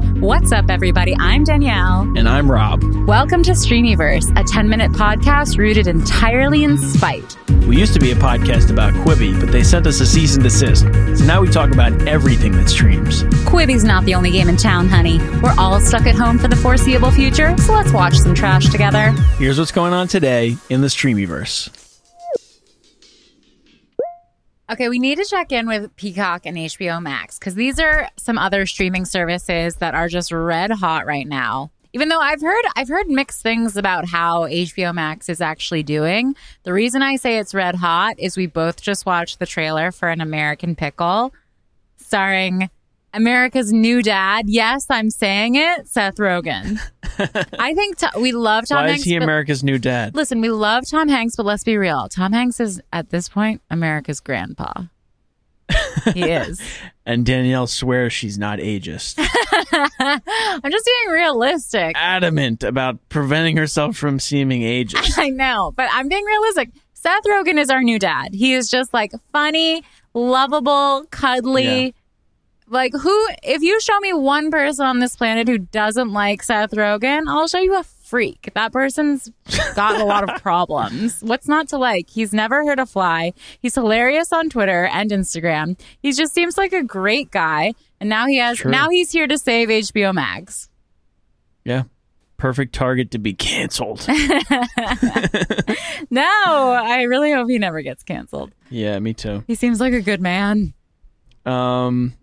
What's up, everybody? I'm Danielle. And I'm Rob. Welcome to Streamyverse, a 10 minute podcast rooted entirely in spite. We used to be a podcast about Quibi, but they sent us a cease and desist. So now we talk about everything that streams. Quibi's not the only game in town, honey. We're all stuck at home for the foreseeable future, so let's watch some trash together. Here's what's going on today in the Streamyverse. Okay, we need to check in with Peacock and HBO Max because these are some other streaming services that are just red hot right now. Even though I've heard I've heard mixed things about how HBO Max is actually doing. The reason I say it's red hot is we both just watched the trailer for An American Pickle starring America's new dad. Yes, I'm saying it, Seth Rogen. I think t- we love Tom Why Hanks. is he America's new dad? Listen, we love Tom Hanks, but let's be real. Tom Hanks is at this point America's grandpa. He is. And Danielle swears she's not ageist. I'm just being realistic. Adamant about preventing herself from seeming ageist. I know, but I'm being realistic. Seth Rogen is our new dad. He is just like funny, lovable, cuddly. Yeah. Like who if you show me one person on this planet who doesn't like Seth Rogen, I'll show you a freak. That person's got a lot of problems. What's not to like? He's never hurt a fly. He's hilarious on Twitter and Instagram. He just seems like a great guy. And now he has True. now he's here to save HBO Max. Yeah. Perfect target to be canceled. No, I really hope he never gets canceled. yeah, me too. He seems like a good man. Um,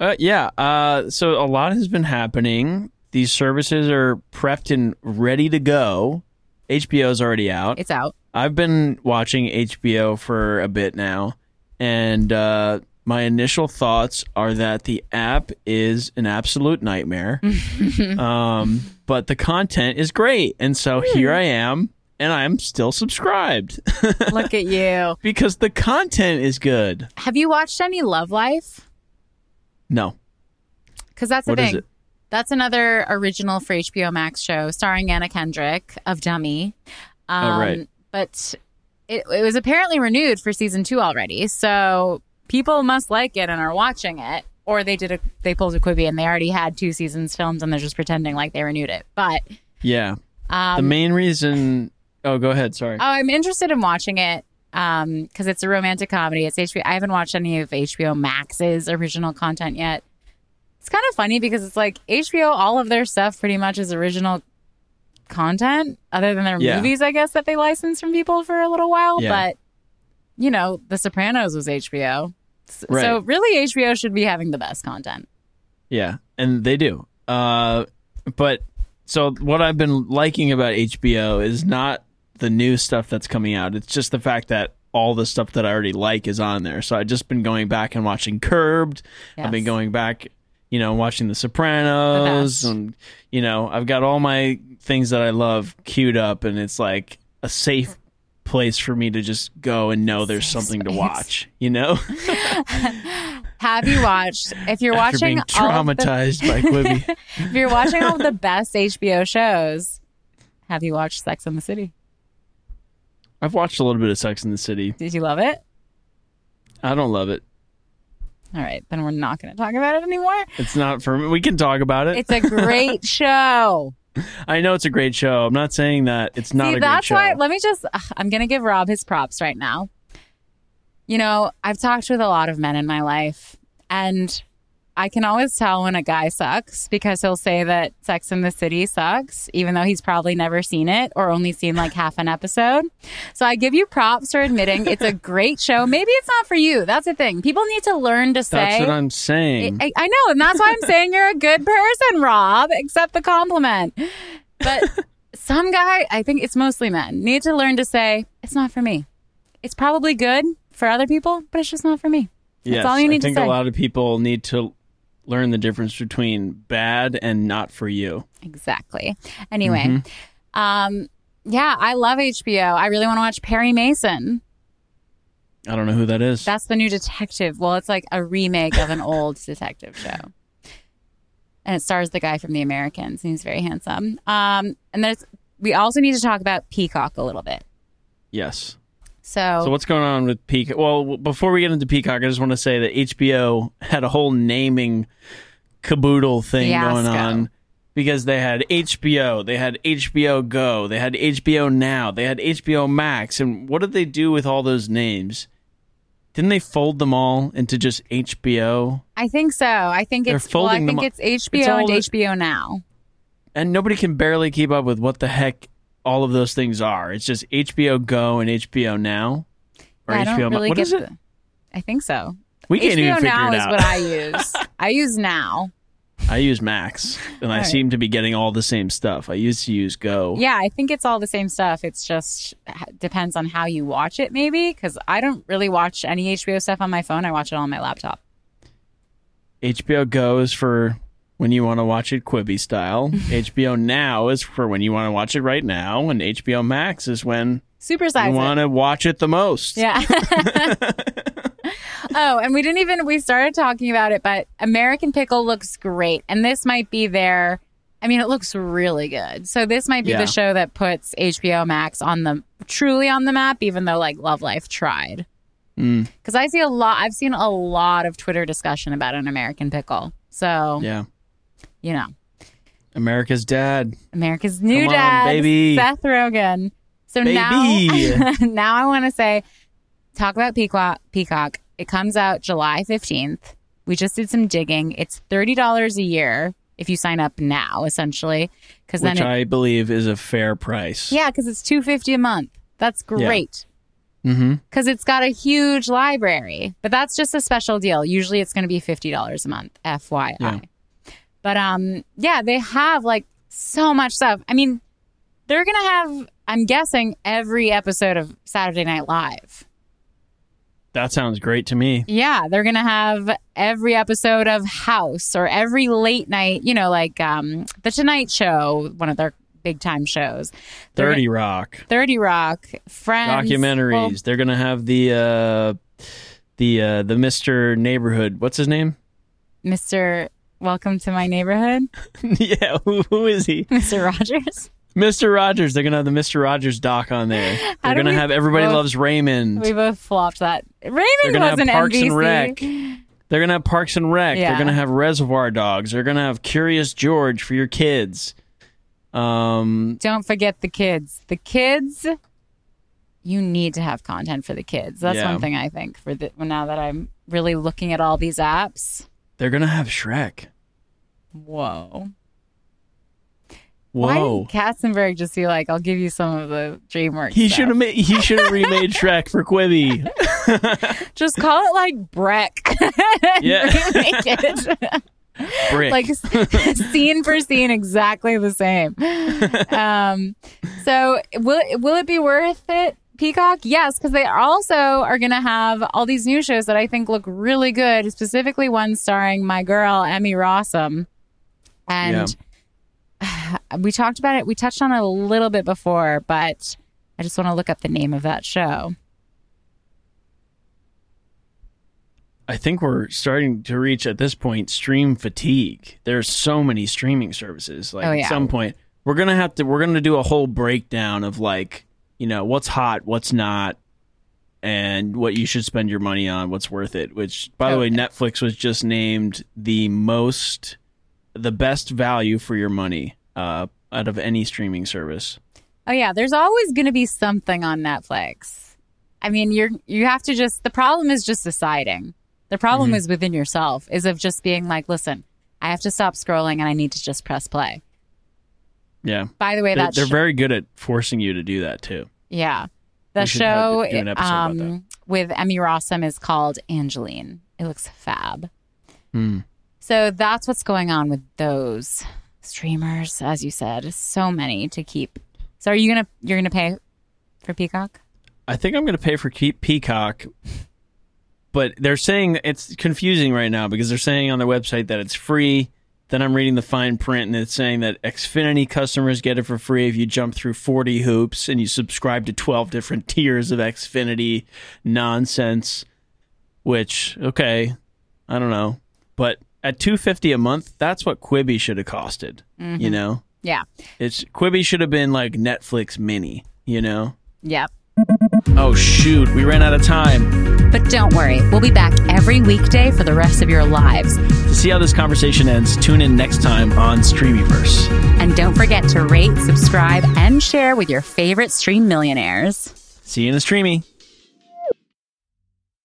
uh, yeah. Uh, so a lot has been happening. These services are prepped and ready to go. HBO's already out. It's out. I've been watching HBO for a bit now, and uh, my initial thoughts are that the app is an absolute nightmare. um, but the content is great, and so here I am, and I'm still subscribed Look at you. because the content is good. Have you watched any Love Life? No, Because that's the What is thing. it? That's another original for HBO Max show starring Anna Kendrick of Dummy. Um, Oh, right. But it, it was apparently renewed for season two already. So people must like it and are watching it. Or they did a they pulled a Quibi and they already had two seasons filmed and they're just pretending like they renewed it. But yeah. the um, main reason. Oh, go ahead. Sorry. Oh, I'm interested in watching it because it's a romantic comedy. It's HBO. I haven't watched any of HBO Max's original content yet. It's kind of funny because it's like HBO, all of their stuff pretty much is original content, other than their Yeah. movies, I guess, that they license from people for a little while. Yeah. But, you know, The Sopranos was HBO. Right. So really, HBO should be having the best content. Yeah, and they do. Uh, but so what I've been liking about HBO is not the new stuff that's coming out. It's just the fact that all the stuff that I already like is on there. So I've just been going back and watching Curbed. I've been going back, you know, watching The The Sopranos, best. and you know, I've got all my things that I love queued up, and it's like a safe place for me to just go and know there's Safe something to watch. You know, Have you watched? If you're after watching all the- traumatized by Quibi. if you're watching all of the best HBO shows, have you watched Sex in the City? I've watched a little bit of Sex in the City. Did you love it? I don't love it. All right, then we're not going to talk about it anymore. It's not for me. We can talk about it. It's a great show. I know it's a great show. I'm not saying that it's not See, a great that's show. why. Let me just. ugh, I'm going to give Rob his props right now. You know, I've talked with a lot of men in my life, and I can always tell when a guy sucks because he'll say that Sex in the City sucks, even though he's probably never seen it or only seen like half an episode. So I give you props for admitting it's a great show. Maybe it's not for you. That's the thing. People need to learn to say. that's what I'm saying. I, I know, and that's why I'm saying you're a good person, Rob. Accept the compliment. But some guy, I think it's mostly men, need to learn to say it's not for me. It's probably good for other people, but it's just not for me. That's yes, all you need I think to say. a lot of people need to learn the difference between bad and not for you. Exactly. Anyway, Mm-hmm. um, yeah, I love HBO. I really want to watch Perry Mason. I don't know who that is. That's the new detective. Well, it's like a remake of an old detective show. And it stars the guy from The Americans, and he's very handsome. Um, and there's we also need to talk about Peacock a little bit. yes. So, So what's going on with Peacock? Well, before we get into Peacock, I just want to say that HBO had a whole naming caboodle thing going on because they had HBO, they had HBO Go, they had HBO Now, they had HBO Max, and what did they do with all those names? Didn't they fold them all into just HBO? I think so. I think They're it's well, I think it's HBO It's and HBO now. And nobody can barely keep up with what the heck all of those things are. It's just HBO Go and HBO Now. Or I HBO don't really what get it? the- I think so. We can't HBO even figure now it is out. what I use. I use now. I use Max, and I Right. seem to be getting all the same stuff. I used to use Go. Yeah, I think it's all the same stuff. It's just depends on how you watch it, maybe. Because I don't really watch any HBO stuff on my phone. I watch it all on my laptop. HBO Go is for when you want to watch it Quibi style. HBO Now is for when you want to watch it right now, and HBO Max is when Supersize you want to watch it the most. Yeah. oh, and we didn't even we started talking about it, but American Pickle looks great, and this might be their. I mean, it looks really good. So this might be Yeah. the show that puts HBO Max on the truly on the map, even though like Love Life tried. Mm, Because I see a lot. I've seen a lot of Twitter discussion about an American Pickle. So yeah. You know, America's dad. America's new Come on, dad, baby. Seth Rogen. So Baby. now, now I want to say, talk about Peacock. Peacock. It comes out July fifteenth. We just did some digging. It's thirty dollars a year if you sign up now, essentially. Because then, Which it, I believe is a fair price. yeah, because it's two fifty a month. That's great. Mm-hmm. Because it's got a huge library, but that's just a special deal. Usually, it's going to be fifty dollars a month. FYI. Yeah. But um, yeah, they have like so much stuff. I mean, they're gonna have. I'm guessing every episode of Saturday Night Live. That sounds great to me. Yeah, they're gonna have every episode of House or every late night. You know, like um, the Tonight Show, one of their big time shows. They're- 30 Rock. 30 Rock, Friends, documentaries. well, They're gonna have the uh the uh the Mr. Neighborhood. What's his name? Mr. Welcome to my neighborhood, yeah, who, who is he? Mr. Rogers. Mr. Rogers. They're gonna have the Mr. Rogers doc on there. They're gonna we have Everybody both- Loves Raymond. We both flopped that. Raymond They're gonna have was an Parks NBC. and Rec. They're gonna have Parks and Rec. Yeah. They're gonna have Reservoir Dogs. They're gonna have Curious George for your kids. Um, Don't forget the kids. The kids. You need to have content for the kids. That's Yeah. one thing I think for the now that I'm really looking at all these apps. They're gonna have Shrek. Whoa. Why Whoa. did Katzenberg just be like, I'll give you some of the DreamWorks? He should have made. He should have remade Shrek for Quibi. just call it like Breck. Yeah. Remake it. Brick. like scene for scene exactly the same um so will will it be worth it peacock yes because they also are going to have all these new shows that i think look really good specifically one starring my girl emmy rossum and we talked about it we touched on it a little bit before but i just want to look up the name of that show I think we're starting to reach at this point stream fatigue. There's so many streaming services. Like Oh, at some point, we're gonna have to. We're gonna do a whole breakdown of like, you know, what's hot, what's not, and what you should spend your money on, what's worth it. Which, by the way, Okay. Netflix was just named the most, the best value for your money uh, out of any streaming service. Oh yeah, there's always going to be something on Netflix. I mean, you're you have to just the problem is just deciding. The problem Mm-hmm. is within yourself is of just being like, listen, I have to stop scrolling and I need to just press play. Yeah, By the way, they're, that they're sh- very good at forcing you to do that too. yeah, the We should have show to do an episode about that. um, with Emmy Rossum is called Angelyne. It looks fab. Hmm. So that's what's going on with those streamers, as you said, so many to keep. So are you gonna you're gonna pay for Peacock? I think I'm going to pay for Keep Peacock, but they're saying it's confusing right now because they're saying on their website that it's free. Then I'm reading the fine print and it's saying that Xfinity customers get it for free if you jump through 40 hoops and you subscribe to 12 different tiers of Xfinity nonsense. Which okay, I don't know, but at 250 a month, that's what Quibi should have costed. You mm-hmm. know, Yeah. it's Quibi should have been like Netflix Mini. You know. Yep. Oh shoot, we ran out of time. But don't worry, we'll be back every weekday for the rest of your lives. To see how this conversation ends, tune in next time on Streamyverse. And don't forget to rate, subscribe, and share with your favorite stream millionaires. See you in the Streamy.